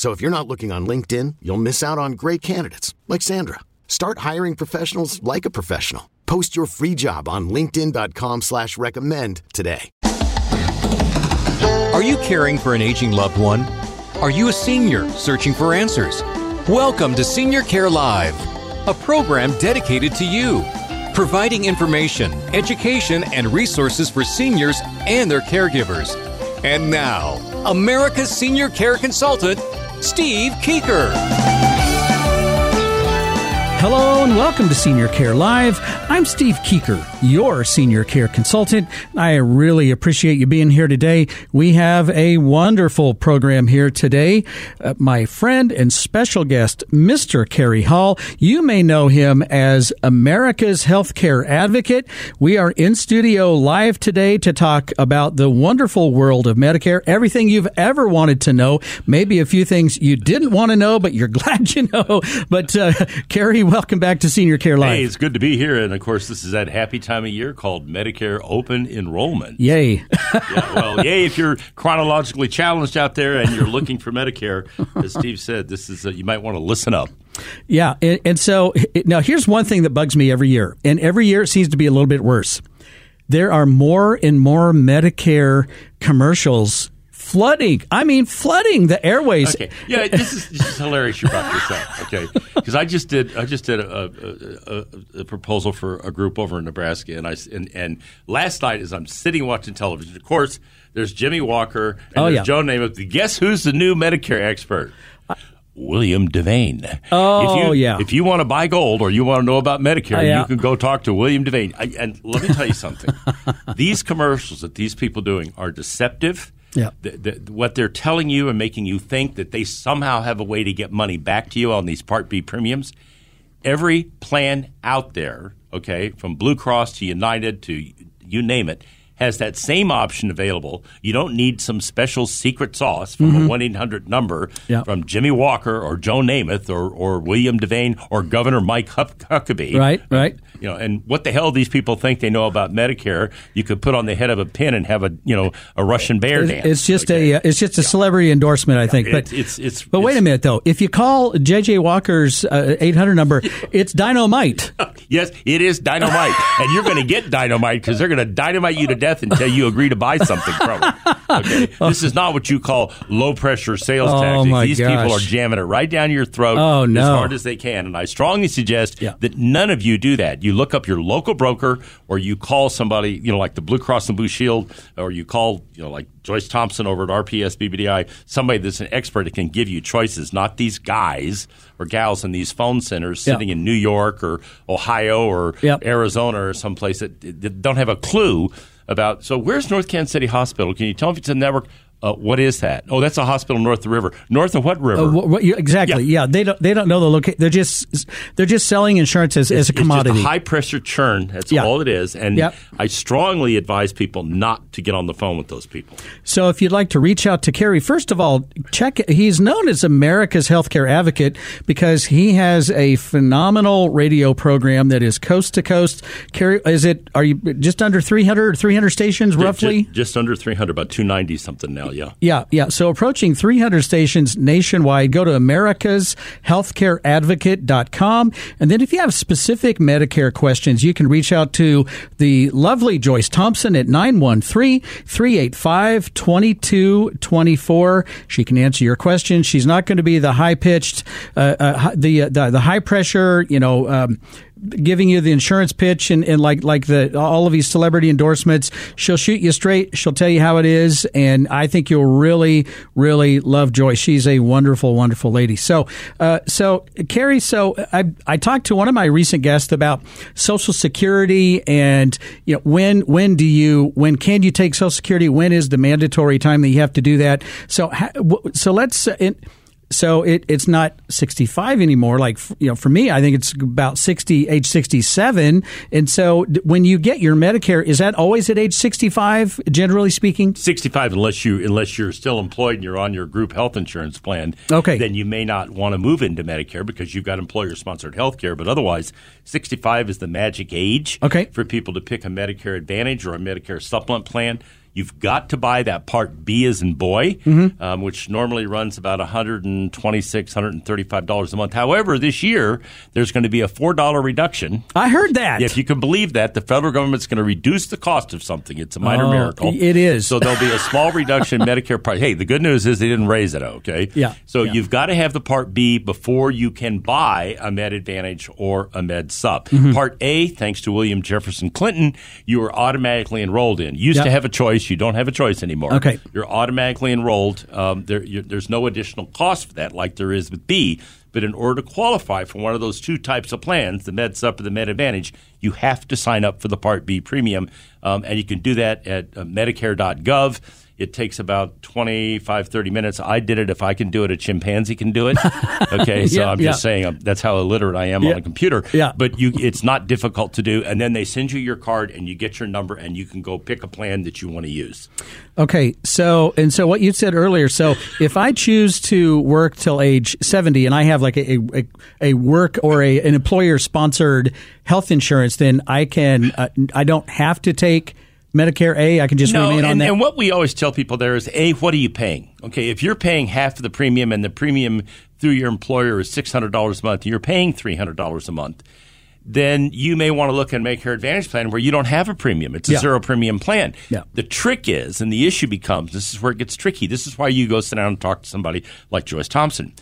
So if you're not looking on LinkedIn, you'll miss out on great candidates like Sandra. Start hiring professionals like a professional. Post your free job on LinkedIn.com slash recommend today. Are you caring for an aging loved one? Are you a senior searching for answers? Welcome to Senior Care Live, a program dedicated to you, providing information, education, and resources for seniors and their caregivers. And now, America's senior care consultant, Steve Keeker. Hello and welcome to Senior Care Live. I'm Steve Keeker, your senior care consultant. I really appreciate you being here today. We have a wonderful program here today. Uh, my friend and special guest, Mr. Kerry Hall. You may know him as America's healthcare advocate. We are in studio live today to talk about the wonderful world of Medicare, everything you've ever wanted to know, maybe a few things you didn't want to know, but you're glad you know. But uh, Kerry, welcome back to Senior Care Live. Hey, it's good to be here. And of course, this is that happy time of year called Medicare Open Enrollment. Yay. yeah, well, yay if you're chronologically challenged out there and you're looking for Medicare. As Steve said, this is a, you might want to listen up. Yeah. And, and so it, now here's one thing that bugs me every year. And every year it seems to be a little bit worse. There are more and more Medicare commercials flooding. I mean, flooding the airways. Okay, yeah, this is, this is hilarious. You brought this up, okay? Because I just did I just did a, a, a, proposal for a group over in Nebraska, and I and, and last night as I'm sitting watching television, of course, there's Jimmie Walker and Oh, there's yeah. Joe Namath. Guess who's the new Medicare expert? William Devane. Oh, if you, yeah. If you want to buy gold or you want to know about Medicare, Uh, yeah. you can go talk to William Devane. I, and let me tell you something: these commercials that these people doing are deceptive. Yeah. The, the, what they're telling you and making you think that they somehow have a way to get money back to you on these Part B premiums. Every plan out there, okay, from Blue Cross to United to you name it, has that same option available. You don't need some special secret sauce from a 1 800 number Mm-hmm. From Jimmie Walker or Joe Namath or, or William Devane or Governor Mike Huck- Huckabee. Right, right. You know, and what the hell these people think they know about Medicare? You could put on the head of a pin and have a you know a Russian bear It's, dance. it's just okay? a uh, it's just a celebrity endorsement, I think. but It's- it's- it's- but wait a minute though. If you call JJ Walker's uh, 800 number, it's dynamite. Yes, it is dynamite, and you're going to get dynamite because they're going to dynamite you to death until you agree to buy something from them. Okay, this is not what you call low pressure sales Oh, my These people are jamming it right down your throat Oh, as hard as they can, and I strongly suggest Yeah. that none of you do that. You look up your local broker, or you call somebody, you know, like the Blue Cross and Blue Shield, or you call, you know, like Joyce Thompson over at RPS BBDI, somebody that's an expert that can give you choices, not these guys or gals in these phone centers Yeah. sitting in New York or Ohio or Yep. Arizona or someplace that, that don't have a clue about. So, where's North Kansas City Hospital? Can you tell me if it's a network? Uh, what is that? Oh, that's a hospital north of the river. North of what river? Uh, wh- wh- yeah, exactly. Yeah. Yeah. they don't they don't know the location. They're just they're just selling insurance as, as a commodity. a high pressure churn. That's Yeah. all it is. And Yep. I strongly advise people not to get on the phone with those people. So if you'd like to reach out to Kerry, first of all, check. He's known as America's healthcare advocate because he has a phenomenal radio program that is coast to coast. Kerry, is it? Are you just under three hundred or three hundred stations roughly? Just, just under 300, about 290 something now. Now. Yeah. Yeah, yeah. So approaching 300 stations nationwide. Go to americashealthcareadvocate.com. And then if you have specific Medicare questions, you can reach out to the lovely Joyce Thompson at 913-385-2224. She can answer your questions. She's not going to be the high pitched, uh, uh, the, uh, the, the high pressure, you know, um, giving you the insurance pitch and, and like like the all of these celebrity endorsements. She'll shoot you straight. She'll tell you how it is, and I think you'll really really love Joy. She's a wonderful wonderful lady. So uh, so Kerry, so I I talked to one of my recent guests about Social Security and you know when when do you when can you take Social Security? When is the mandatory time that you have to do that? So so let's. Uh, so it, it's not 65 anymore. Like, you know, for me, I think it's about 60, age 67. And so when you get your Medicare, is that always at age 65, generally speaking? 65, unless you, unless you're still employed and you're on your group health insurance plan. Okay. Then you may not want to move into Medicare because you've got employer sponsored health care. But otherwise, 65 is the magic age okay. for people to pick a Medicare Advantage or a Medicare supplement plan. You've got to buy that Part B as in boy, mm-hmm. um, which normally runs about 126, $135 a month. However, this year, there's going to be a $4 reduction. I heard that. If you can believe that, the federal government's going to reduce the cost of something. It's a minor oh, miracle. It is. So there'll be a small reduction in Medicare Part. Hey, the good news is they didn't raise it, okay? Yeah. So yeah. you've got to have the Part B before you can buy a Med Advantage or a Med Sup. Mm-hmm. Part A, thanks to William Jefferson Clinton, you are automatically enrolled in. Used Yep. to have a choice. You don't have a choice anymore. Okay. You're automatically enrolled. Um, there, you there's no additional cost for that, like there is with B. But in order to qualify for one of those two types of plans, the Med Sup or the Med Advantage, you have to sign up for the Part B premium. Um, and you can do that at uh, Medicare.gov. It takes about 25, 30 minutes. I did it. If I can do it, a chimpanzee can do it. Okay, so Yeah, I'm yeah. just saying um, that's how illiterate I am Yeah. on a computer. Yeah. But you, it's not difficult to do. And then they send you your card and you get your number and you can go pick a plan that you want to use. Okay, so and so what you said earlier. So if I choose to work till age seventy, and I have like a a, a work or a an employer sponsored health insurance, then I can uh, I don't have to take Medicare A. I can just No, remain on and, that. and what we always tell people there is, A, what are you paying? Okay, if you're paying half of the premium and the premium through your employer is $600 a month, and you're paying $300 a month, then you may want to look at a Medicare Advantage plan where you don't have a premium. It's a Yeah. zero premium plan. Yeah. The trick is, and the issue becomes, this is where it gets tricky. This is why you go sit down and talk to somebody like Joyce Thompson.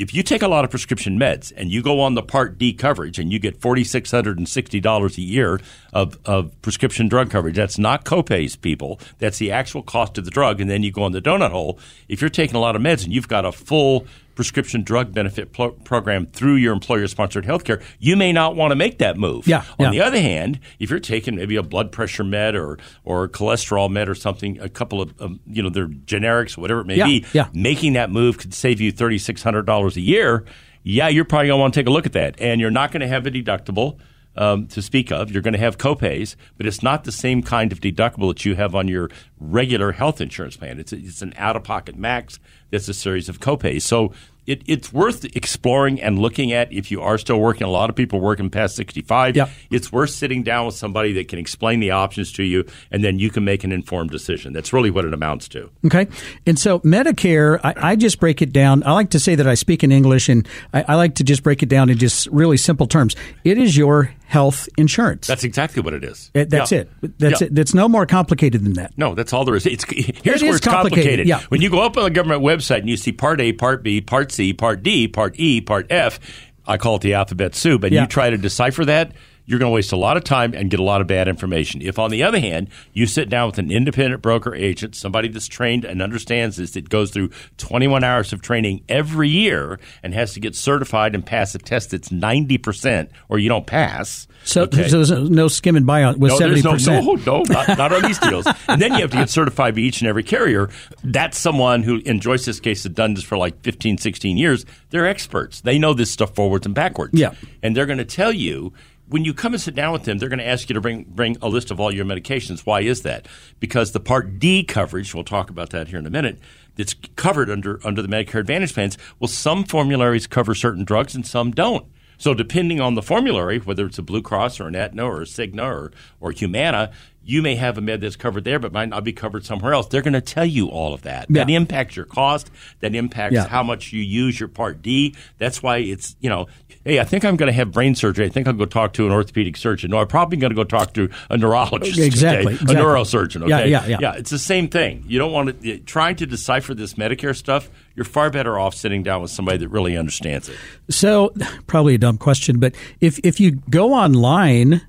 If you take a lot of prescription meds and you go on the Part D coverage and you get $4,660 a year of, of prescription drug coverage, that's not copays, people. That's the actual cost of the drug. And then you go on the donut hole. If you're taking a lot of meds and you've got a full prescription drug benefit pl- program through your employer sponsored healthcare, you may not want to make that move. Yeah, On yeah. the other hand, if you're taking maybe a blood pressure med or, or cholesterol med or something, a couple of, um, you know, they're generics, whatever it may Yeah, be, yeah. making that move could save you $3,600 a year. Yeah, you're probably going to want to take a look at that. And you're not going to have a deductible um, to speak of. You're going to have copays, but it's not the same kind of deductible that you have on your regular health insurance plan. It's, a, it's an out of pocket max that's a series of copays. So it, it's worth exploring and looking at if you are still working. A lot of people working past 65. Yep. It's worth sitting down with somebody that can explain the options to you, and then you can make an informed decision. That's really what it amounts to. Okay. And so Medicare, I, I just break it down. I like to say that I speak in English, and I, I like to just break it down in just really simple terms. It is your health insurance. That's exactly what it is. It- that's Yeah. it. That's Yeah. it. That's no more complicated than that. No, that's all there is. It's here's It where it's complicated. complicated, yeah. When you go up on the government website and you see Part A, Part B, Part C, Part D, Part E, Part F, I call it the alphabet soup, and Yeah. you try to decipher that. You're going to waste a lot of time and get a lot of bad information. If, on the other hand, you sit down with an independent broker agent, somebody that's trained and understands this, that goes through 21 hours of training every year and has to get certified and pass a test that's 90%, or you don't pass. So, okay? so there's no skimming by on with No, seventy there's percent. No, no, no, not, not on these deals. And then you have to get certified by each and every carrier. That's someone who, in Joyce's case, has done this for like 15, 16 years. They're experts. They know this stuff forwards and backwards. Yeah. And they're going to tell you when you come and sit down with them, they're going to ask you to bring bring a list of all your medications. Why is that? Because the Part D coverage, we'll talk about that here in a minute, that's covered under under the Medicare Advantage plans. Well, some formularies cover certain drugs and some don't. So depending on the formulary, whether it's a Blue Cross or an Aetna or a Cigna or, or Humana, you may have a med that's covered there, but might not be covered somewhere else. They're going to tell you all of that. Yeah. That impacts your cost. That impacts Yeah. how much you use your Part D. That's why it's you know, hey, I think I'm going to have brain surgery. I think I'll go talk to an orthopedic surgeon. No, I'm probably going to go talk to a neurologist. Exactly, a exactly. neurosurgeon. Yeah, Okay, yeah, yeah. yeah. It's the same thing. You don't want to trying to decipher this Medicare stuff. You're far better off sitting down with somebody that really understands it. So, probably a dumb question, but if if you go online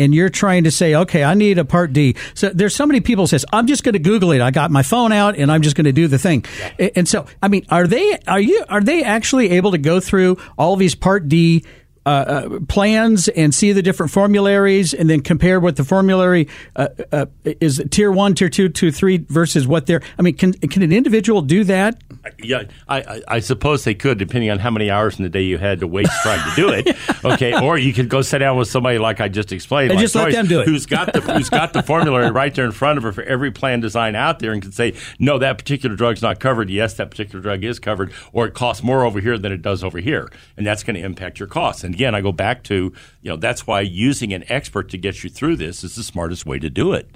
and you're trying to say, okay, I need a Part D. So there's so many people says, I'm just going to Google it. I got my phone out and I'm just going to do the thing. A- And so, I mean, are they are you are they actually able to go through all these Part D? Uh, uh, plans and see the different formularies and then compare what the formulary uh, uh, is tier one, tier two, tier three versus what they're. I mean, can can an individual do that? Yeah, I, I, I suppose they could, depending on how many hours in the day you had to waste trying to do it. Okay, or you could go sit down with somebody like I just explained, And like just let Joyce, them do it. Who's got the who's got the formulary right there in front of her for every plan design out there, and can say, no, that particular drug's not covered. Yes, that particular drug is covered, or it costs more over here than it does over here, and that's going to impact your costs. And again, I go back to you know that's why using an expert to get you through this is the smartest way to do it.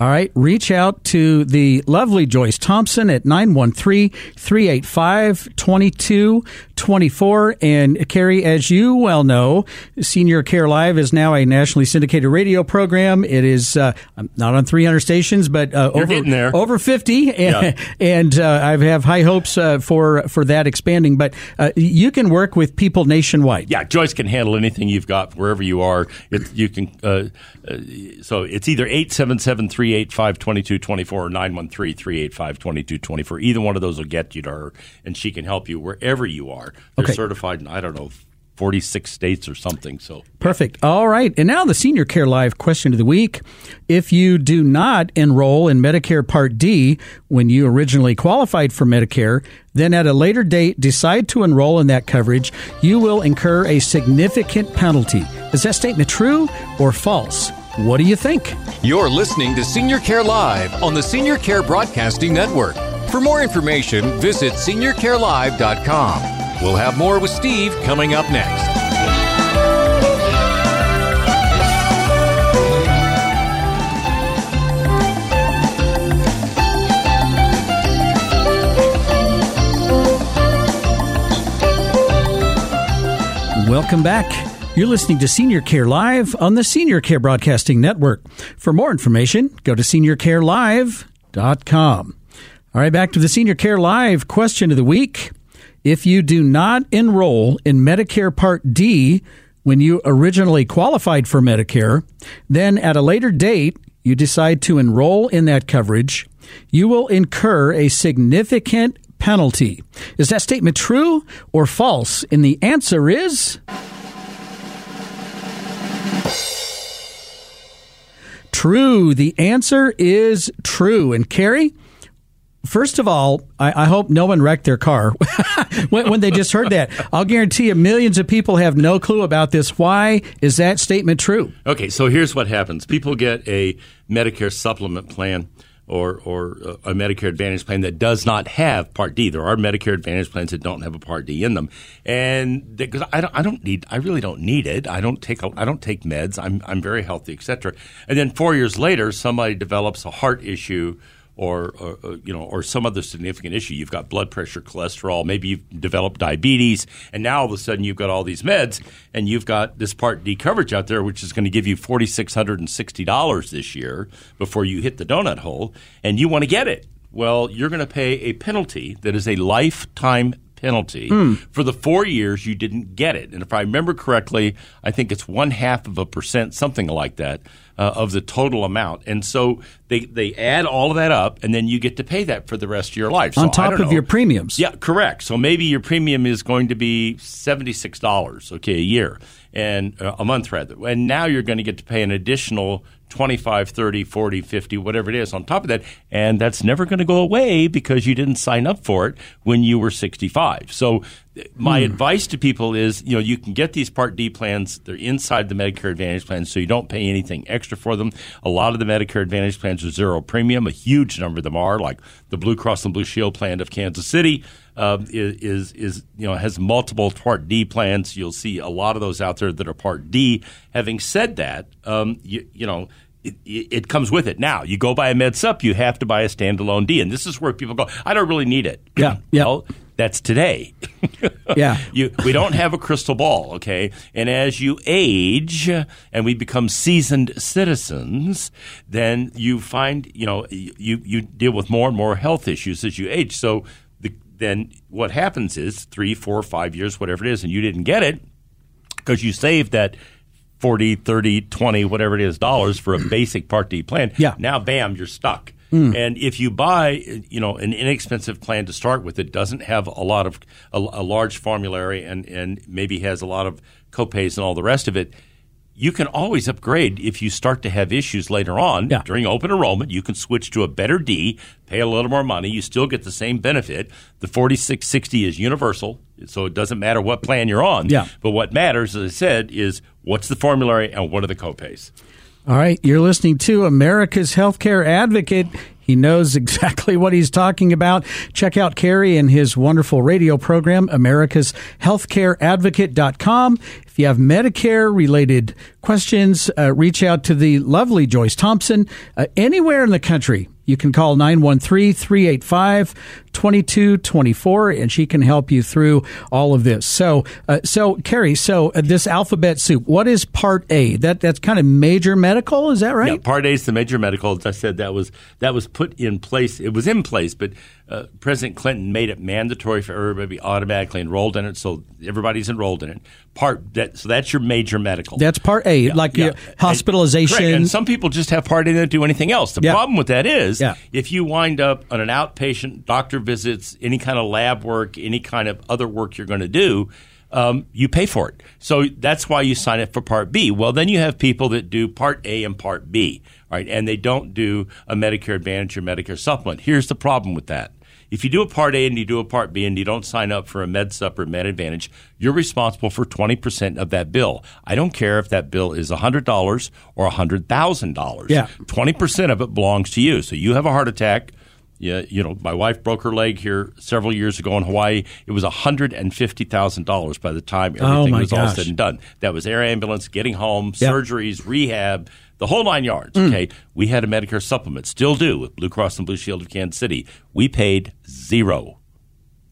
All right. Reach out to the lovely Joyce Thompson at 913 385 2224. And Kerry, as you well know, Senior Care Live is now a nationally syndicated radio program. It is uh, not on 300 stations, but uh, over, over 50. And, Yeah. and uh, I have high hopes uh, for, for that expanding. But uh, you can work with people nationwide. Yeah, Joyce can handle anything you've got wherever you are. It, you can. Uh, so it's either 877-385-2224 or 913-385-2224. Either one of those will get you to her, and she can help you wherever you are. They're Okay. certified in I don't know. 46 states or something. So Perfect. All right. And now the Senior Care Live question of the week. If you do not enroll in Medicare Part D when you originally qualified for Medicare, then at a later date decide to enroll in that coverage, you will incur a significant penalty. Is that statement true or false? What do you think? You're listening to Senior Care Live on the Senior Care Broadcasting Network. For more information, visit seniorcarelive.com. We'll have more with Steve coming up next. Welcome back. You're listening to Senior Care Live on the Senior Care Broadcasting Network. For more information, go to seniorcarelive.com. All right, back to the Senior Care Live question of the week. If you do not enroll in Medicare Part D when you originally qualified for Medicare, then at a later date you decide to enroll in that coverage, you will incur a significant penalty. Is that statement true or false? And the answer is true. The answer is true. And Kerry, First of all, I, I hope no one wrecked their car when, when they just heard that. I'll guarantee you millions of people have no clue about this. Why is that statement true? Okay, so here's what happens: people get a Medicare supplement plan or or uh, a Medicare Advantage plan that does not have Part D. There are Medicare Advantage plans that don't have a Part D in them, and because I don't, I don't need, I really don't need it. I don't take, I don't take meds. I'm I'm very healthy, etc. And then four years later, somebody develops a heart issue. Or, or, or, you know, or some other significant issue. You've got blood pressure, cholesterol. Maybe you've developed diabetes, and now all of a sudden you've got all these meds, and you've got this Part D coverage out there, which is going to give you forty six hundred and sixty dollars this year before you hit the donut hole, and you want to get it. Well, you're going to pay a penalty that is a lifetime penalty hmm. for the four years you didn't get it. And if I remember correctly, I think it's one half of a percent, something like that, uh, of the total amount. And so they, they add all of that up, and then you get to pay that for the rest of your life. On So I top of know. your premiums. Yeah, correct. So maybe your premium is going to be seventy-six dollars, okay, a year and uh, a month rather. And now you're going to get to pay an additional 25, 30, 40, 50, whatever it is on top of that, and that's never going to go away because you didn't sign up for it when you were 65. So th- my advice to people is, you know, you can get these Part D plans. They're inside the Medicare Advantage plans, so you don't pay anything extra for them. A lot of the Medicare Advantage plans are zero premium. A huge number of them are, like the Blue Cross and Blue Shield plan of Kansas City um, is, is is you know has multiple Part D plans. You'll see a lot of those out there that are Part D. Having said that, um, you, you know it, it, comes with it. Now, you go buy a med sup, you have to buy a standalone D. And this is where people go, I don't really need it. Yeah. yeah. Well, that's today. yeah. You, we don't have a crystal ball, okay? And as you age and we become seasoned citizens, then you find, you know, you, you deal with more and more health issues as you age. So then what happens is three, four, five years, whatever it is, and you didn't get it because you saved that 40, 30, 20, whatever it is, dollars for a basic Part D plan. Yeah. Now, bam, you're stuck. Mm. And if you buy, you know, an inexpensive plan to start with, it doesn't have a lot of a, a large formulary and and maybe has a lot of copays and all the rest of it. You can always upgrade if you start to have issues later on yeah. during open enrollment. You can switch to a better D, pay a little more money. You still get the same benefit. The 4660 is universal, so it doesn't matter what plan you're on. Yeah. But what matters, as I said, is what's the formulary and what are the copays. All right, you're listening to America's Healthcare Advocate. He knows exactly what he's talking about. Check out Kerry and his wonderful radio program, America's Healthcareadvocate.com. If you have Medicare related questions, uh, reach out to the lovely Joyce Thompson uh, anywhere in the country. You can call 913 385 2224 and she can help you through all of this. So, uh, so Kerry, so uh, this alphabet soup, what is part A? That that's kind of major medical, is that right? Yeah, part A is the major medical. As I said, that was that was put in place. It was in place, but uh, President Clinton made it mandatory for everybody to be automatically enrolled in it, so everybody's enrolled in it. Part that so that's your major medical. That's part A, yeah, like yeah. hospitalization. And, and, some people just have part A and don't do anything else. The problem with that is if you wind up on an outpatient doctor visits, any kind of lab work, any kind of other work you're going to do. Um, you pay for it. So that's why you sign up for Part B. Well, then you have people that do Part A and Part B, right? And they don't do a Medicare Advantage or Medicare Supplement. Here's the problem with that. If you do a Part A and you do a Part B and you don't sign up for a Med Sup or Med Advantage, you're responsible for 20% of that bill. I don't care if that bill is $100 or $100,000. Yeah. 20% of it belongs to you. So you have a heart attack – yeah, you know, my wife broke her leg here several years ago in Hawaii. It was hundred and fifty thousand dollars by the time oh, everything oh was gosh. all said and done. That was air ambulance, getting home, yep. surgeries, rehab, the whole nine yards. Mm. Okay, we had a Medicare supplement, still do with Blue Cross and Blue Shield of Kansas City. We paid zero.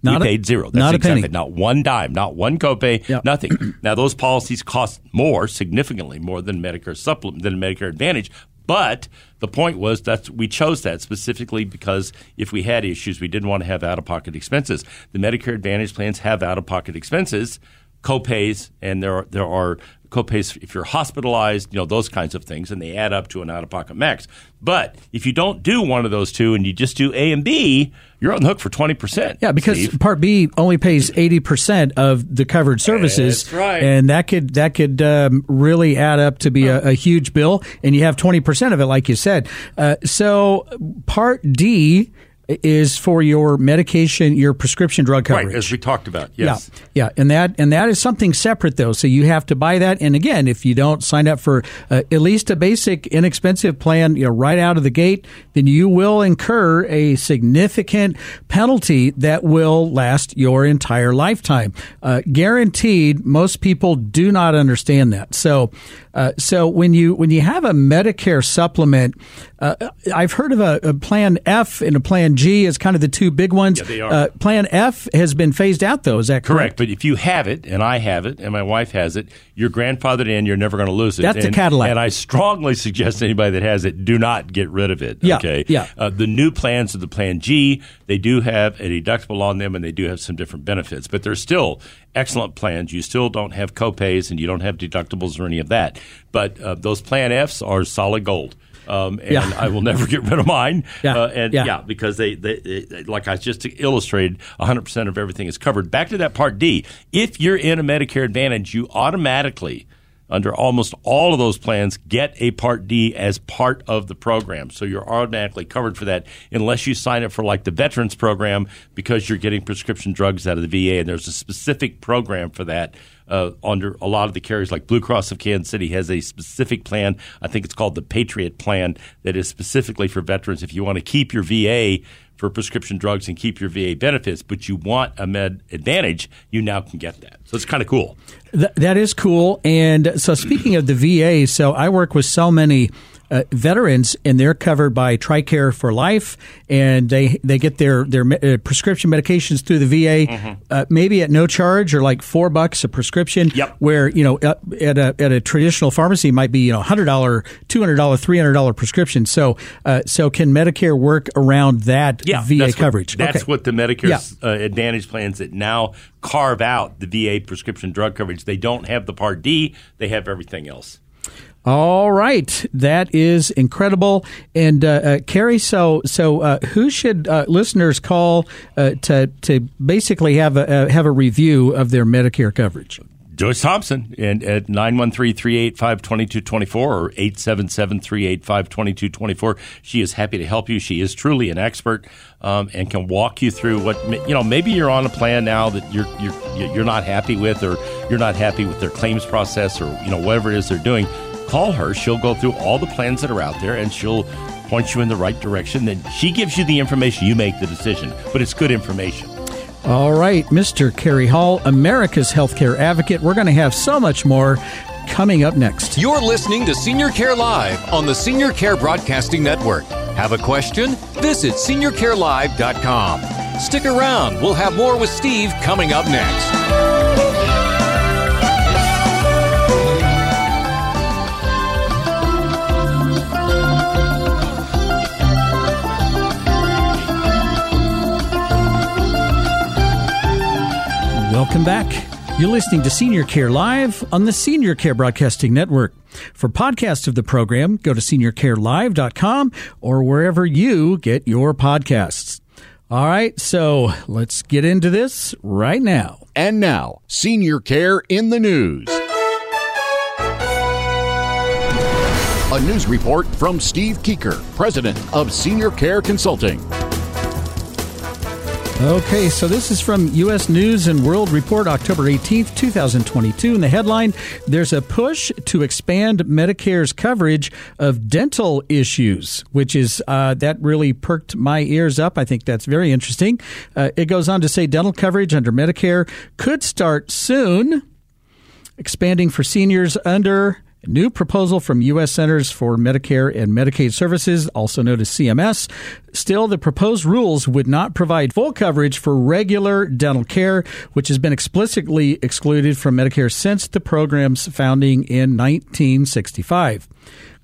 Not we a, paid zero. That's not exactly a penny. not one dime, not one copay, yep. nothing. now those policies cost more, significantly more than Medicare supplement than Medicare Advantage, but the point was that we chose that specifically because if we had issues, we didn't want to have out of pocket expenses. The Medicare Advantage plans have out of pocket expenses, copays, and there are, there are copays if you're hospitalized, you know, those kinds of things, and they add up to an out of pocket max. But if you don't do one of those two and you just do A and B, you're on the hook for 20%. Yeah, because Steve. Part B only pays 80% of the covered services. That's right. And that could that could um, really add up to be a, a, huge bill and you have 20% of it like you said. Uh, so Part D is for your medication, your prescription drug coverage. Right, as we talked about. Yes. Yeah, yeah, and that and that is something separate though. So you have to buy that. And again, if you don't sign up for uh, at least a basic, inexpensive plan, you know, right out of the gate, then you will incur a significant penalty that will last your entire lifetime, uh, guaranteed. Most people do not understand that. So, uh, so when you when you have a Medicare supplement, uh, I've heard of a, a Plan F and a Plan G as kind of the two big ones. Yeah, they are. Uh, Plan F has been phased out, though. Is that correct? Correct. But if you have it, and I have it, and my wife has it, you're grandfathered in. You're never going to lose it. That's and, the Cadillac. And I strongly suggest anybody that has it do not get rid of it. Yeah, Okay. yeah. Uh, the new plans of the Plan G, they do have a deductible on them, and they do have some different benefits. But they're still excellent plans. You still don't have copays, and you don't have deductibles or any of that. But uh, those Plan Fs are solid gold. Um, and Yeah. I will never get rid of mine. Yeah. Uh, and Yeah. yeah, because they, they, they, like I just illustrated, 100% of everything is covered. Back to that Part D. If you're in a Medicare Advantage, you automatically, under almost all of those plans, get a Part D as part of the program. So you're automatically covered for that unless you sign up for like the Veterans Program because you're getting prescription drugs out of the VA. And there's a specific program for that. Uh, under a lot of the carriers, like Blue Cross of Kansas City, has a specific plan. I think it's called the Patriot Plan that is specifically for veterans. If you want to keep your VA for prescription drugs and keep your VA benefits, but you want a Med Advantage, you now can get that. So it's kind of cool. Th- that is cool. And so, speaking of the VA, so I work with so many uh, veterans, and they're covered by TRICARE for life, and they they get their their uh, prescription medications through the VA, mm-hmm. uh, maybe at no charge or like four bucks a prescription. Yep. Where you know at a at a traditional pharmacy might be you know hundred dollar, two hundred dollar, three hundred dollar prescription. So uh, so can Medicare work around that yeah, VA that's coverage? What, that's okay. what the Medicare yeah. Uh, Advantage plans that now carve out the VA prescription drug coverage. They don't have the Part D; they have everything else. All right, that is incredible. And uh, uh, Kerry, so so uh, who should uh, listeners call uh, to to basically have a uh, have a review of their Medicare coverage? Joyce Thompson and at 913-385-2224 or 877-385-2224. She is happy to help you. She is truly an expert um, and can walk you through what you know. Maybe you're on a plan now that you're you're you're not happy with, or you're not happy with their claims process, or you know whatever it is they're doing call her. She'll go through all the plans that are out there and she'll point you in the right direction. Then she gives you the information, you make the decision. But it's good information. All right, Mr. Kerry Hall, America's healthcare advocate. We're going to have so much more coming up next. You're listening to Senior Care Live on the Senior Care Broadcasting Network. Have a question? Visit seniorcarelive.com. Stick around. We'll have more with Steve coming up next. Welcome back. You're listening to Senior Care Live on the Senior Care Broadcasting Network. For podcasts of the program, go to seniorcarelive.com or wherever you get your podcasts. All right, so let's get into this right now. And now, Senior Care in the News. A news report from Steve Keeker, President of Senior Care Consulting. Okay, so this is from U.S. News and World Report, October 18th, 2022. And the headline There's a push to expand Medicare's coverage of dental issues, which is, uh, that really perked my ears up. I think that's very interesting. Uh, it goes on to say dental coverage under Medicare could start soon, expanding for seniors under new proposal from U.S. Centers for Medicare and Medicaid Services, also known as CMS. Still, the proposed rules would not provide full coverage for regular dental care, which has been explicitly excluded from Medicare since the program's founding in 1965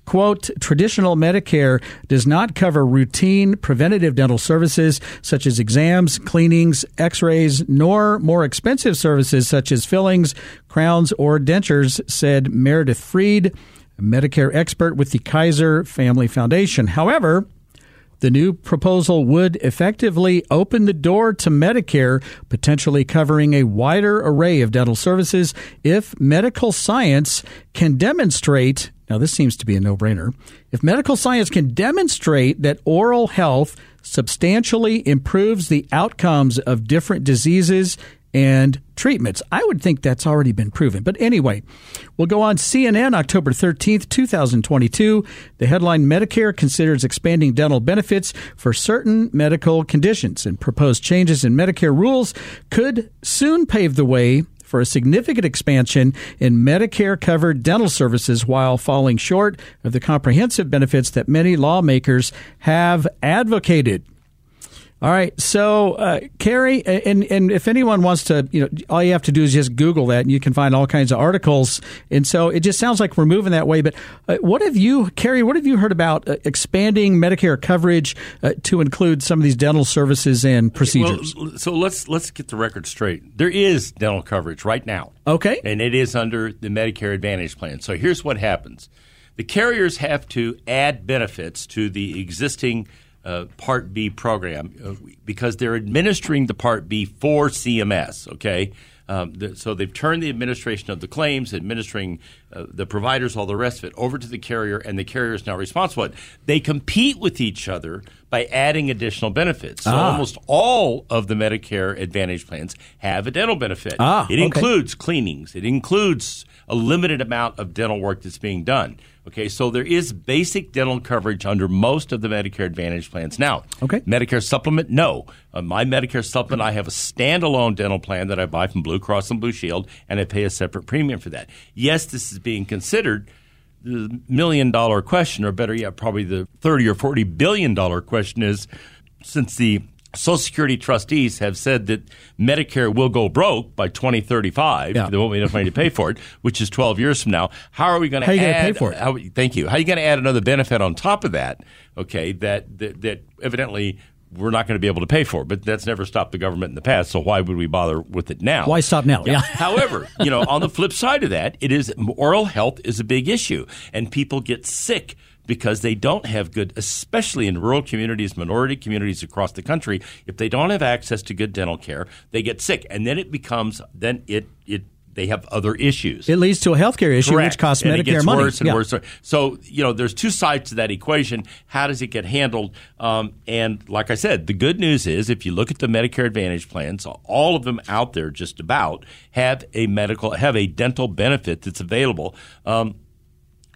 quote, traditional Medicare does not cover routine preventative dental services such as exams, cleanings, x-rays, nor more expensive services such as fillings, crowns, or dentures, said Meredith Freed, a Medicare expert with the Kaiser Family Foundation. However, the new proposal would effectively open the door to Medicare, potentially covering a wider array of dental services if medical science can demonstrate now, this seems to be a no brainer. If medical science can demonstrate that oral health substantially improves the outcomes of different diseases and treatments, I would think that's already been proven. But anyway, we'll go on CNN October 13th, 2022. The headline Medicare considers expanding dental benefits for certain medical conditions, and proposed changes in Medicare rules could soon pave the way for a significant expansion in Medicare covered dental services while falling short of the comprehensive benefits that many lawmakers have advocated. All right, so uh, Kerry, and and if anyone wants to, you know, all you have to do is just Google that, and you can find all kinds of articles. And so it just sounds like we're moving that way. But uh, what have you, Kerry? What have you heard about uh, expanding Medicare coverage uh, to include some of these dental services and procedures? Well, so let's let's get the record straight. There is dental coverage right now. Okay, and it is under the Medicare Advantage plan. So here's what happens: the carriers have to add benefits to the existing uh, Part B program uh, because they're administering the Part B for CMS. Okay, um, the, so they've turned the administration of the claims, administering uh, the providers, all the rest of it, over to the carrier, and the carrier is now responsible. They compete with each other by adding additional benefits. So ah. almost all of the Medicare Advantage plans have a dental benefit. Ah, it okay. includes cleanings. It includes a limited amount of dental work that's being done. Okay, so there is basic dental coverage under most of the Medicare Advantage plans. Now, okay. Medicare Supplement, no. On my Medicare Supplement, I have a standalone dental plan that I buy from Blue Cross and Blue Shield, and I pay a separate premium for that. Yes, this is being considered, the million dollar question, or better yet, probably the 30 or 40 billion dollar question is since the Social Security trustees have said that Medicare will go broke by 2035. Yeah. There won't be enough money to pay for it, which is 12 years from now. How are we going to add? pay for it? How, thank you. How are you going to add another benefit on top of that? Okay, that that, that evidently we're not going to be able to pay for, but that's never stopped the government in the past. So why would we bother with it now? Why stop now? Yeah. However, you know, on the flip side of that, it is oral health is a big issue, and people get sick because they don't have good, especially in rural communities, minority communities across the country. If they don't have access to good dental care, they get sick, and then it becomes then it it they have other issues. It leads to a healthcare issue, Correct. which costs and Medicare it gets money. worse and Yeah. worse. So you know, there's two sides to that equation. How does it get handled? Um, and like I said, the good news is if you look at the Medicare Advantage plans, all of them out there, just about have a medical, have a dental benefit that's available. Um,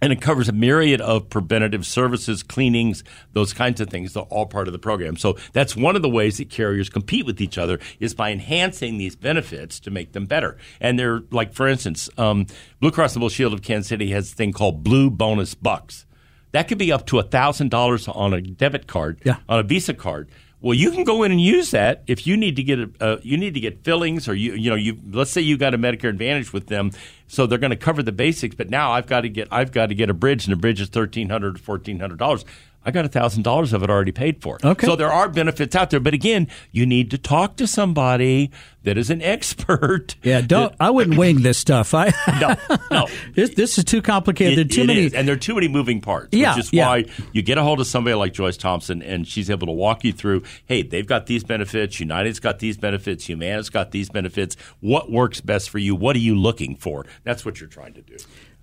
and it covers a myriad of preventative services, cleanings, those kinds of things. They're all part of the program. So that's one of the ways that carriers compete with each other is by enhancing these benefits to make them better. And they're like, for instance, um, Blue Cross and Blue Shield of Kansas City has a thing called Blue Bonus Bucks. That could be up to thousand dollars on a debit card, Yeah. on a Visa card. Well, you can go in and use that if you need to get a, uh, you need to get fillings, or you you know you let's say you got a Medicare Advantage with them, so they're going to cover the basics. But now I've got to get I've got to get a bridge, and the bridge is thirteen hundred to fourteen hundred dollars. I got thousand dollars of it already paid for. Okay. So there are benefits out there, but again, you need to talk to somebody that is an expert. Yeah, don't. I wouldn't wing this stuff. I No, no. this this is too complicated. It- there too many. is, and there are too many moving parts. Yeah, which is yeah. why you get a hold of somebody like Joyce Thompson, and she's able to walk you through. Hey, they've got these benefits. United's got these benefits. Humana's got these benefits. What works best for you? What are you looking for? That's what you're trying to do.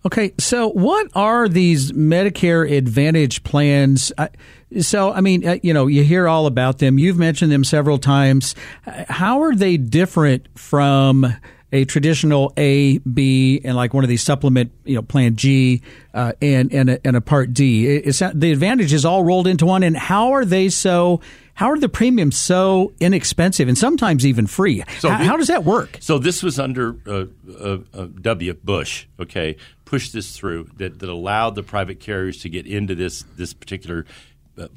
Okay, so what are these Medicare Advantage plans? So, I mean, uh, you know, you hear all about them. You've mentioned them several times. How are they different from a traditional A, B, and like one of these supplement, you know, Plan G uh, and and a, and a Part D? That, the Advantage is all rolled into one, and how are they so? How are the premiums so inexpensive and sometimes even free? So how, the- how does that work? So this was under uh, uh, uh, W. Bush, okay, pushed this through that, that allowed the private carriers to get into this this particular uh,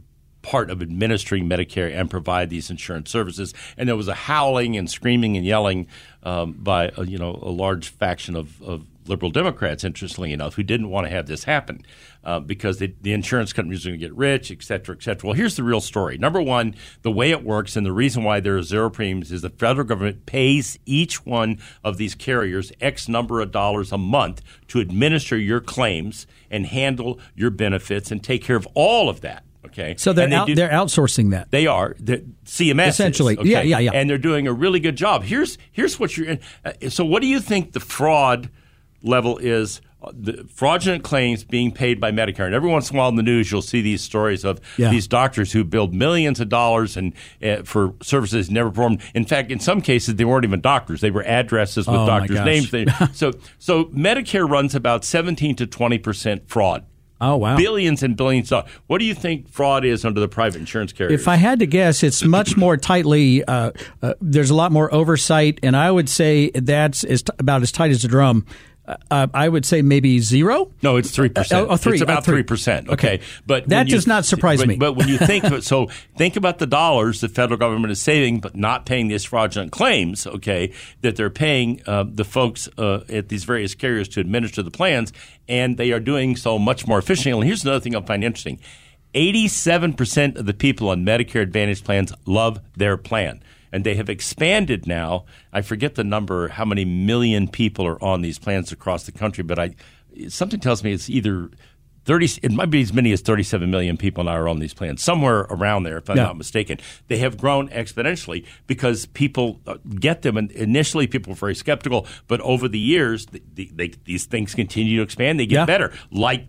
part of administering Medicare and provide these insurance services. And there was a howling and screaming and yelling um, by uh, you know a large faction of, of liberal Democrats, interestingly enough, who didn't want to have this happen uh, because the, the insurance companies are going to get rich, et cetera, et cetera. Well, here's the real story. Number one, the way it works and the reason why there are zero premiums is the federal government pays each one of these carriers X number of dollars a month to administer your claims and handle your benefits and take care of all of that. Okay, So they're they out, do- they're outsourcing that. they are the CMS is, Essentially. okay? Yeah, yeah, yeah. And they're doing a really good job. Here's here's what you're. Uh, so what do you think the fraud level is? Uh, The fraudulent claims being paid by Medicare, and every once in a while in the news you'll see these stories of Yeah. these doctors who billed millions of dollars and uh, for services never performed. In fact, in some cases they weren't even doctors; they were addresses with Oh, doctors' names. They- so, so Medicare runs about seventeen to twenty percent fraud. Oh, wow. Billions and billions of. What do you think fraud is under the private insurance carriers? If I had to guess, it's much more tightly. Uh, uh, there's a lot more oversight, and I would say that's as t- about as tight as a drum. Uh, I would say maybe zero. No, it's three percent. Uh, oh, three. It's Oh, about three. three percent. Okay, Okay. but That when you- does not surprise but- me. But when you think of it, so think about the dollars the federal government is saving, but not paying these fraudulent claims. Okay, that they're paying uh, the folks uh, at these various carriers to administer the plans, and they are doing so much more efficiently. And here's another thing I find interesting: eighty-seven percent of the people on Medicare Advantage plans love their plan. And they have expanded now. I forget the number, how many million people are on these plans across the country, but I something tells me it's either 30 it might be as many as 37 million people now are on these plans somewhere around there if i'm Yeah. not mistaken they have grown exponentially because people uh, get them and initially people were very skeptical but over the years the, the, they, these things continue to expand they get Yeah. better like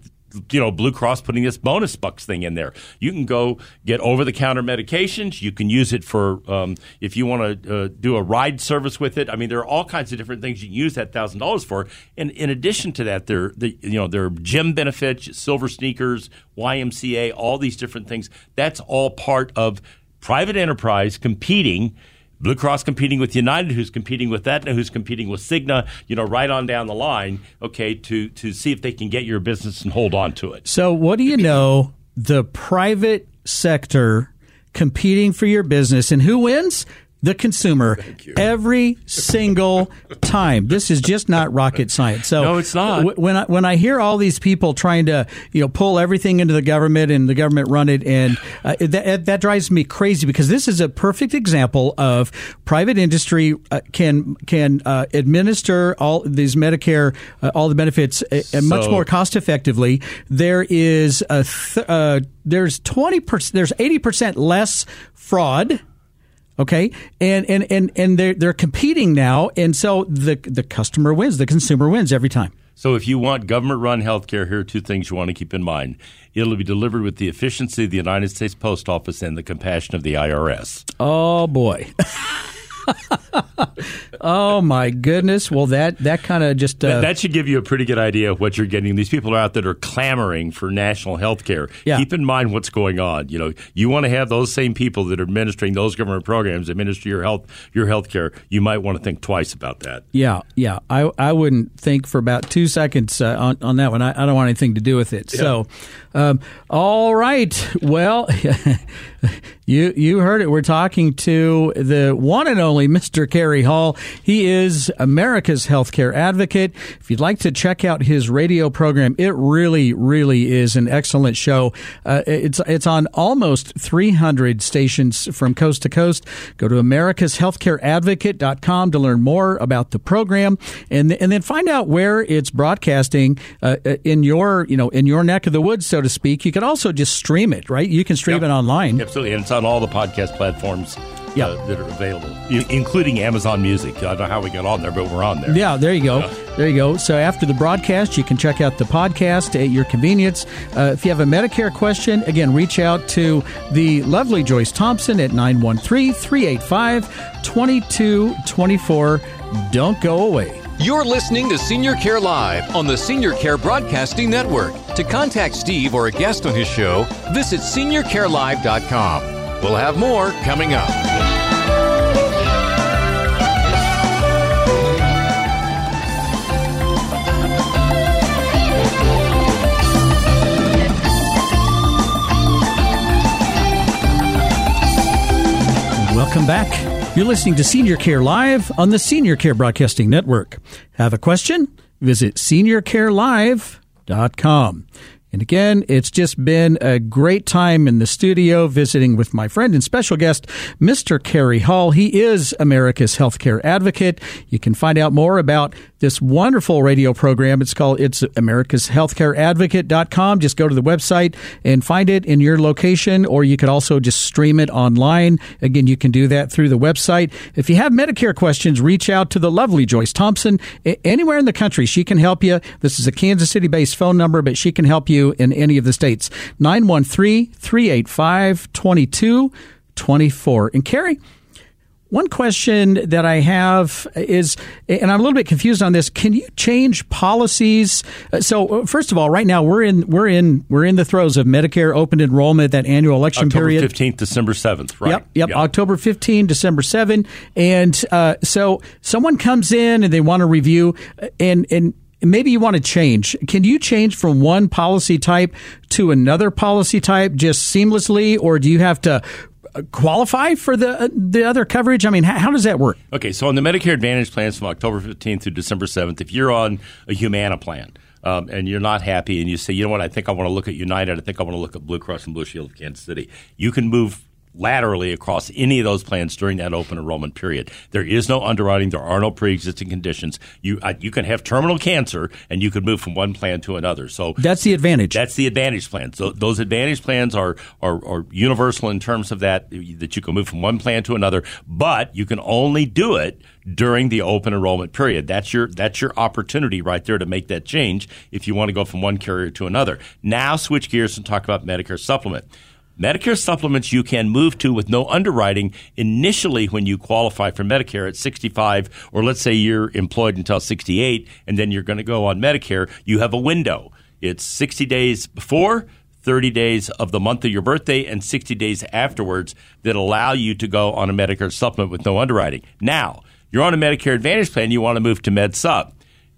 you know, Blue Cross putting this bonus bucks thing in there. You can go get over the counter medications. You can use it for um, if you want to uh, do a ride service with it. I mean, there are all kinds of different things you can use that thousand dollars for. And in addition to that, there, the, you know, there are gym benefits, silver sneakers, YMCA, all these different things. That's all part of private enterprise competing Blue Cross competing with United, who's competing with Aetna, who's competing with Cigna, you know, right on down the line, okay, to, to see if they can get your business and hold on to it. So, what do you know? The private sector competing for your business, and who wins? The consumer every single time. This is just not rocket science. So no, it's not. W- when I, when I hear all these people trying to you know pull everything into the government and the government run it, and uh, that that drives me crazy because this is a perfect example of private industry uh, can can uh, administer all these Medicare uh, all the benefits uh, so, much more cost effectively. There is a th- uh, there's twenty percent there's eighty percent less fraud Okay, and and and and they're they're competing now, and so the the customer wins, the consumer wins every time. So if you want government run healthcare, here are two things you want to keep in mind. It'll be delivered with the efficiency of the United States Post Office and the compassion of the IRS. Oh boy. oh my goodness! Well, that that kind of just uh, that, that, should give you a pretty good idea of what you're getting. These people are out that are clamoring for national health care. Yeah. Keep in mind what's going on. You know, you want to have those same people that are administering those government programs administer your health your health care. You might want to think twice about that. Yeah, yeah. I I wouldn't think for about two seconds uh, on on that one. I, I, don't want anything to do with it. Yeah. So, um, all right. Well. You you heard it. We're talking to the one and only Mr. Kerry Hall. He is America's healthcare advocate. If you'd like to check out his radio program, it really really is an excellent show. Uh, it's it's on almost 300 stations from coast to coast. Go to americashealthcareadvocate.com to learn more about the program and and then find out where it's broadcasting uh, in your you know in your neck of the woods, so to speak. You can also just stream it, right? You can stream yep. it online. Absolutely, and it's on all the podcast platforms yeah. Uh, that are available, including Amazon Music. I don't know how we got on there, but we're on there. Yeah, there you go. Yeah. There you go. So after the broadcast, you can check out the podcast at your convenience. Uh, if you have a Medicare question, again, reach out to the lovely Joyce Thompson at 913 385 2224. Don't go away. You're listening to Senior Care Live on the Senior Care Broadcasting Network. To contact Steve or a guest on his show, visit seniorcarelive.com. We'll have more coming up. Welcome back. You're listening to Senior Care Live on the Senior Care Broadcasting Network. Have a question? Visit seniorcarelive.com. And again, it's just been a great time in the studio visiting with my friend and special guest, Mr. Kerry Hall. He is America's healthcare advocate. You can find out more about this wonderful radio program. It's called it's America's Healthcare Advocate.com. Just go to the website and find it in your location, or you could also just stream it online. Again, you can do that through the website. If you have Medicare questions, reach out to the lovely Joyce Thompson anywhere in the country. She can help you. This is a Kansas City based phone number, but she can help you in any of the states. 913 385 2224. And Kerry, one question that I have is, and I'm a little bit confused on this. Can you change policies? Uh, so, uh, first of all, right now we're in we're in we're in the throes of Medicare open enrollment, that annual election period. October period, fifteenth, December seventh, right? Yep, yep, yep. October 15, December 7, and uh, so someone comes in and they want to review, uh, and and maybe you want to change. Can you change from one policy type to another policy type just seamlessly, or do you have to qualify for the uh, the other coverage? I mean, how, how, does that work? Okay, so on the Medicare Advantage plans from October 15th through December 7th, if you're on a Humana plan um, and you're not happy and you say, you know what, I think I want to look at United, I think I want to look at Blue Cross and Blue Shield of Kansas City, you can move laterally across any of those plans during that open enrollment period. There is no underwriting. There are no pre-existing conditions. You uh, you can have terminal cancer and you could move from one plan to another. So that's the advantage. That's the advantage plan. So those advantage plans are, are are universal in terms of that that you can move from one plan to another, but you can only do it during the open enrollment period. That's your that's your opportunity right there to make that change if you want to go from one carrier to another. Now switch gears and talk about Medicare supplement. Medicare supplements you can move to with no underwriting initially when you qualify for Medicare at 65, or let's say you're employed until 68, and then you're going to go on Medicare. You have a window. It's 60 days before, 30 days of the month of your birthday and 60 days afterwards that allow you to go on a Medicare supplement with no underwriting. Now, you're on a Medicare Advantage plan, you want to move to Med Sup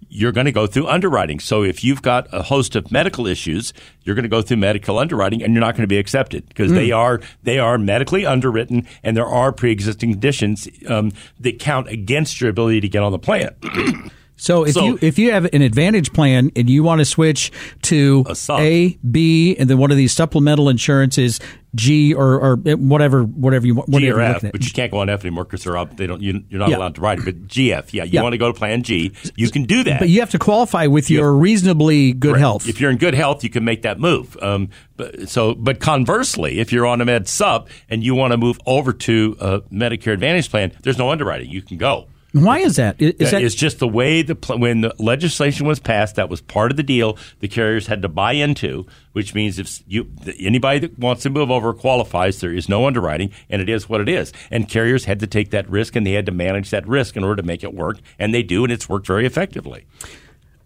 you're going to go through underwriting. So if you've got a host of medical issues, you're going to go through medical underwriting, and you're not going to be accepted because mm. they are they are medically underwritten, and there are pre-existing conditions um, that count against your ability to get on the plan. So if so, you if you have an advantage plan and you want to switch to a, B, and then one of these supplemental insurances, G or, or whatever whatever you want. G or F, but you can't go on F anymore because they're up. They don't. You, are not yeah. allowed to write it. But GF, yeah, you yeah. want to go to Plan G, you can do that. But you have to qualify with your reasonably good right. health. If you're in good health, you can make that move. Um, but, so, but conversely, if you're on a Med Sup and you want to move over to a Medicare Advantage plan, there's no underwriting. You can go. Why is that? Is that it's just the way the when the legislation was passed. That was part of the deal. The carriers had to buy into, which means if you anybody that wants to move over qualifies, there is no underwriting, and it is what it is. And carriers had to take that risk, and they had to manage that risk in order to make it work, and they do, and it's worked very effectively.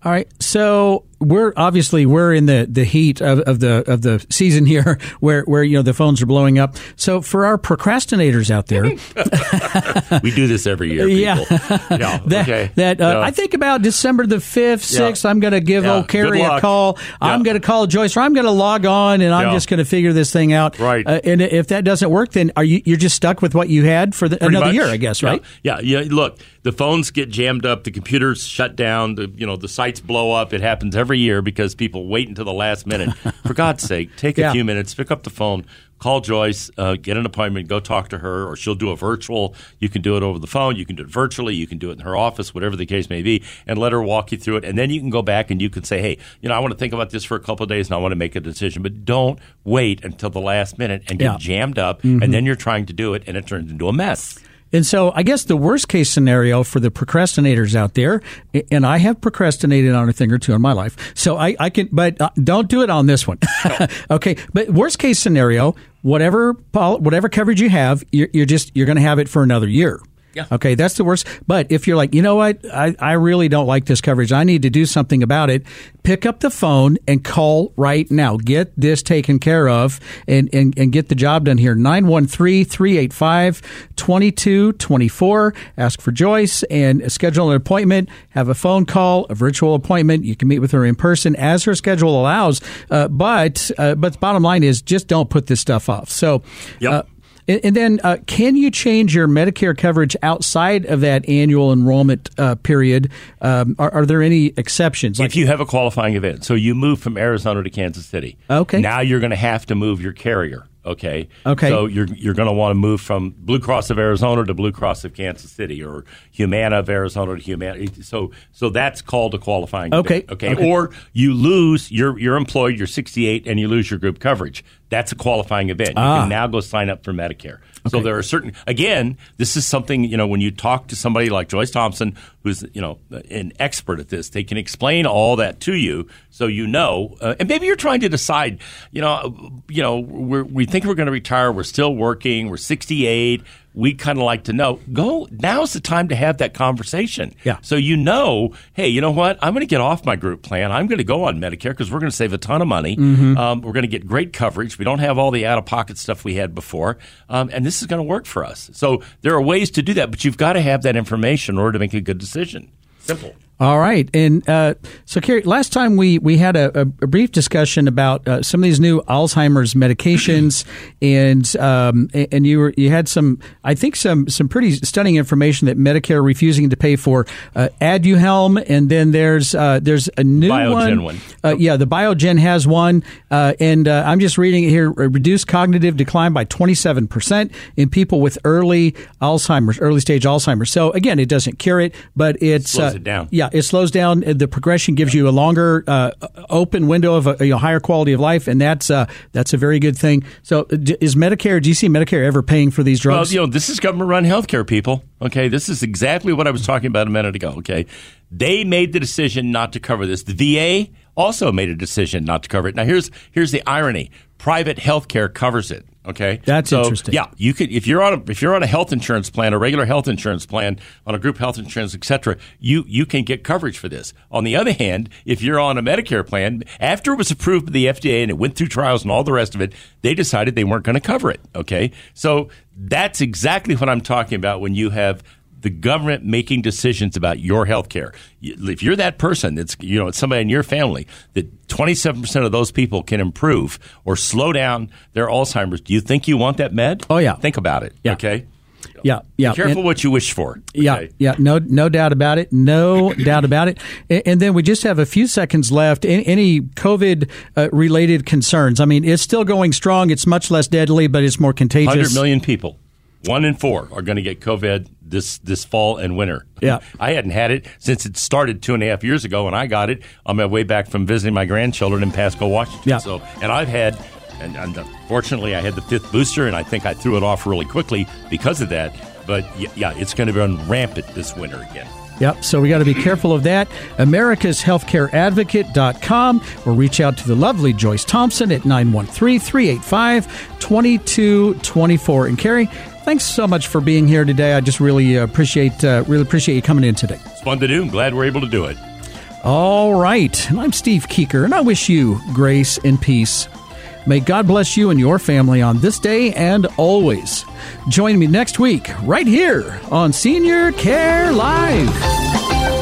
All right, so we're obviously we're in the, the heat of, of the of the season here, where where you know the phones are blowing up. So for our procrastinators out there, we do this every year. People. Yeah, yeah. that, okay. that uh, yeah. I think about December the fifth, sixth. Yeah. I'm going to give old Kerry a call. I'm going to call Joyce, or I'm going to log on, and I'm just going to figure this thing out. Right. Uh, and if that doesn't work, then are you you're just stuck with what you had for the, another much. year, I guess, right? Yeah. yeah. Look, the phones get jammed up, the computers shut down, the you know the sites blow up. It happens every year because people wait until the last minute. For God's sake, take a few minutes, pick up the phone, call Joyce, uh, get an appointment, go talk to her, or she'll do a virtual. You can do it over the phone, you can do it virtually, you can do it in her office, whatever the case may be, and let her walk you through it. And then you can go back and you can say, hey, you know, I want to think about this for a couple of days and I want to make a decision. But don't wait until the last minute and get yeah. jammed up, mm-hmm. and then you're trying to do it and it turns into a mess. And so I guess the worst case scenario for the procrastinators out there, and I have procrastinated on a thing or two in my life. So I, I can, but uh, don't do it on this one. okay. But worst case scenario, whatever, whatever coverage you have, you're, you're just, you're going to have it for another year. Yeah. Okay, that's the worst. But if you're like, you know what, I, I really don't like this coverage. I need to do something about it. Pick up the phone and call right now. Get this taken care of and, and, and get the job done here. 913 385 2224. Ask for Joyce and schedule an appointment. Have a phone call, a virtual appointment. You can meet with her in person as her schedule allows. Uh, but uh, but the bottom line is just don't put this stuff off. So, yep. Uh, and then, uh, can you change your Medicare coverage outside of that annual enrollment uh, period? Um, are, are, there any exceptions? Like, if you have a qualifying event, so you move from Arizona to Kansas City, okay, now you're going to have to move your carrier. Okay. Okay. So you're you're going to want to move from Blue Cross of Arizona to Blue Cross of Kansas City, or Humana of Arizona to Humana. So so that's called a qualifying. Okay. Okay. okay. Or you lose you're you're employed. You're 68 and you lose your group coverage. That's a qualifying event. You ah. can now go sign up for Medicare. Okay. So there are certain. Again, this is something you know when you talk to somebody like Joyce Thompson, who's you know an expert at this, they can explain all that to you, so you know. Uh, and maybe you're trying to decide. You know, you know, we think we're going to retire. We're still working. We're 68 we kind of like to know go now's the time to have that conversation. Yeah. So you know hey you know what? I'm going to get off my group plan. I'm going to go on medicare because we're going to save a ton of money. Mm-hmm. um, we're going to get great coverage. We don't have all the out-of-pocket stuff we had before. Um, and this is going to work for us. So there are ways to do that but you've got to have that information in order to make a good decision. Simple all right, and uh, so Kerry, last time we we had a, a brief discussion about uh, some of these new Alzheimer's medications, and um, and you were you had some I think some some pretty stunning information that Medicare refusing to pay for uh, Aduhelm, and then there's uh, there's a new Biogen one. one. Uh, yeah, the Biogen has one, uh, and I'm just reading it here: reduced cognitive decline by 27 percent in people with early Alzheimer's, early stage Alzheimer's. So again, it doesn't cure it, but it slows it down. Yeah it slows down the progression, gives you a longer uh, open window of a, a, higher quality of life, and that's uh, that's a very good thing. So, is Medicare, do you see Medicare ever paying for these drugs? Well, you know, this is government-run healthcare, people. Okay, this is exactly what I was talking about a minute ago. Okay, they made the decision not to cover this. The VA also made a decision not to cover it. Now, here's here's the irony: private healthcare covers it. Okay, That's so, interesting. Yeah, you could if you're on a, if you're on a health insurance plan, a regular health insurance plan, on a group health insurance, etc. You you can get coverage for this. On the other hand, if you're on a Medicare plan, after it was approved by the FDA and it went through trials and all the rest of it, they decided they weren't going to cover it. Okay, so that's exactly what I'm talking about when you have the government making decisions about your health care. If you're that person, that's you know, it's somebody in your family that 27% of those people can improve or slow down their Alzheimer's. Do you think you want that med? Oh, yeah. Think about it. Yeah. Okay. Yeah, yeah. Be careful And- what you wish for. Yeah, okay? yeah, no, no doubt about it. No doubt about it. And, and then we just have a few seconds left. Any, any COVID uh, related concerns? I mean, it's still going strong. It's much less deadly, but it's more contagious. 100 million people, one in four, are going to get COVID this this fall and winter. Yeah. I hadn't had it since it started two and a half years ago, and I got it on my way back from visiting my grandchildren in Pasco, Washington. Yeah. So, and I've had, and, and uh, unfortunately, I had the fifth booster, and I think I threw it off really quickly because of that. But yeah, yeah it's going to run rampant this winter again. Yep. So we got to be careful of that. AmericasHealthcareAdvocate.com or reach out to the lovely Joyce Thompson at 913 385 2224. And Kerry, thanks so much for being here today. I just really appreciate uh, really appreciate you coming in today. It's fun to do. I'm glad we're able to do it. All right. And I'm Steve Keeker, and I wish you grace and peace. May God bless you and your family on this day and always. Join me next week, right here on Senior Care Live.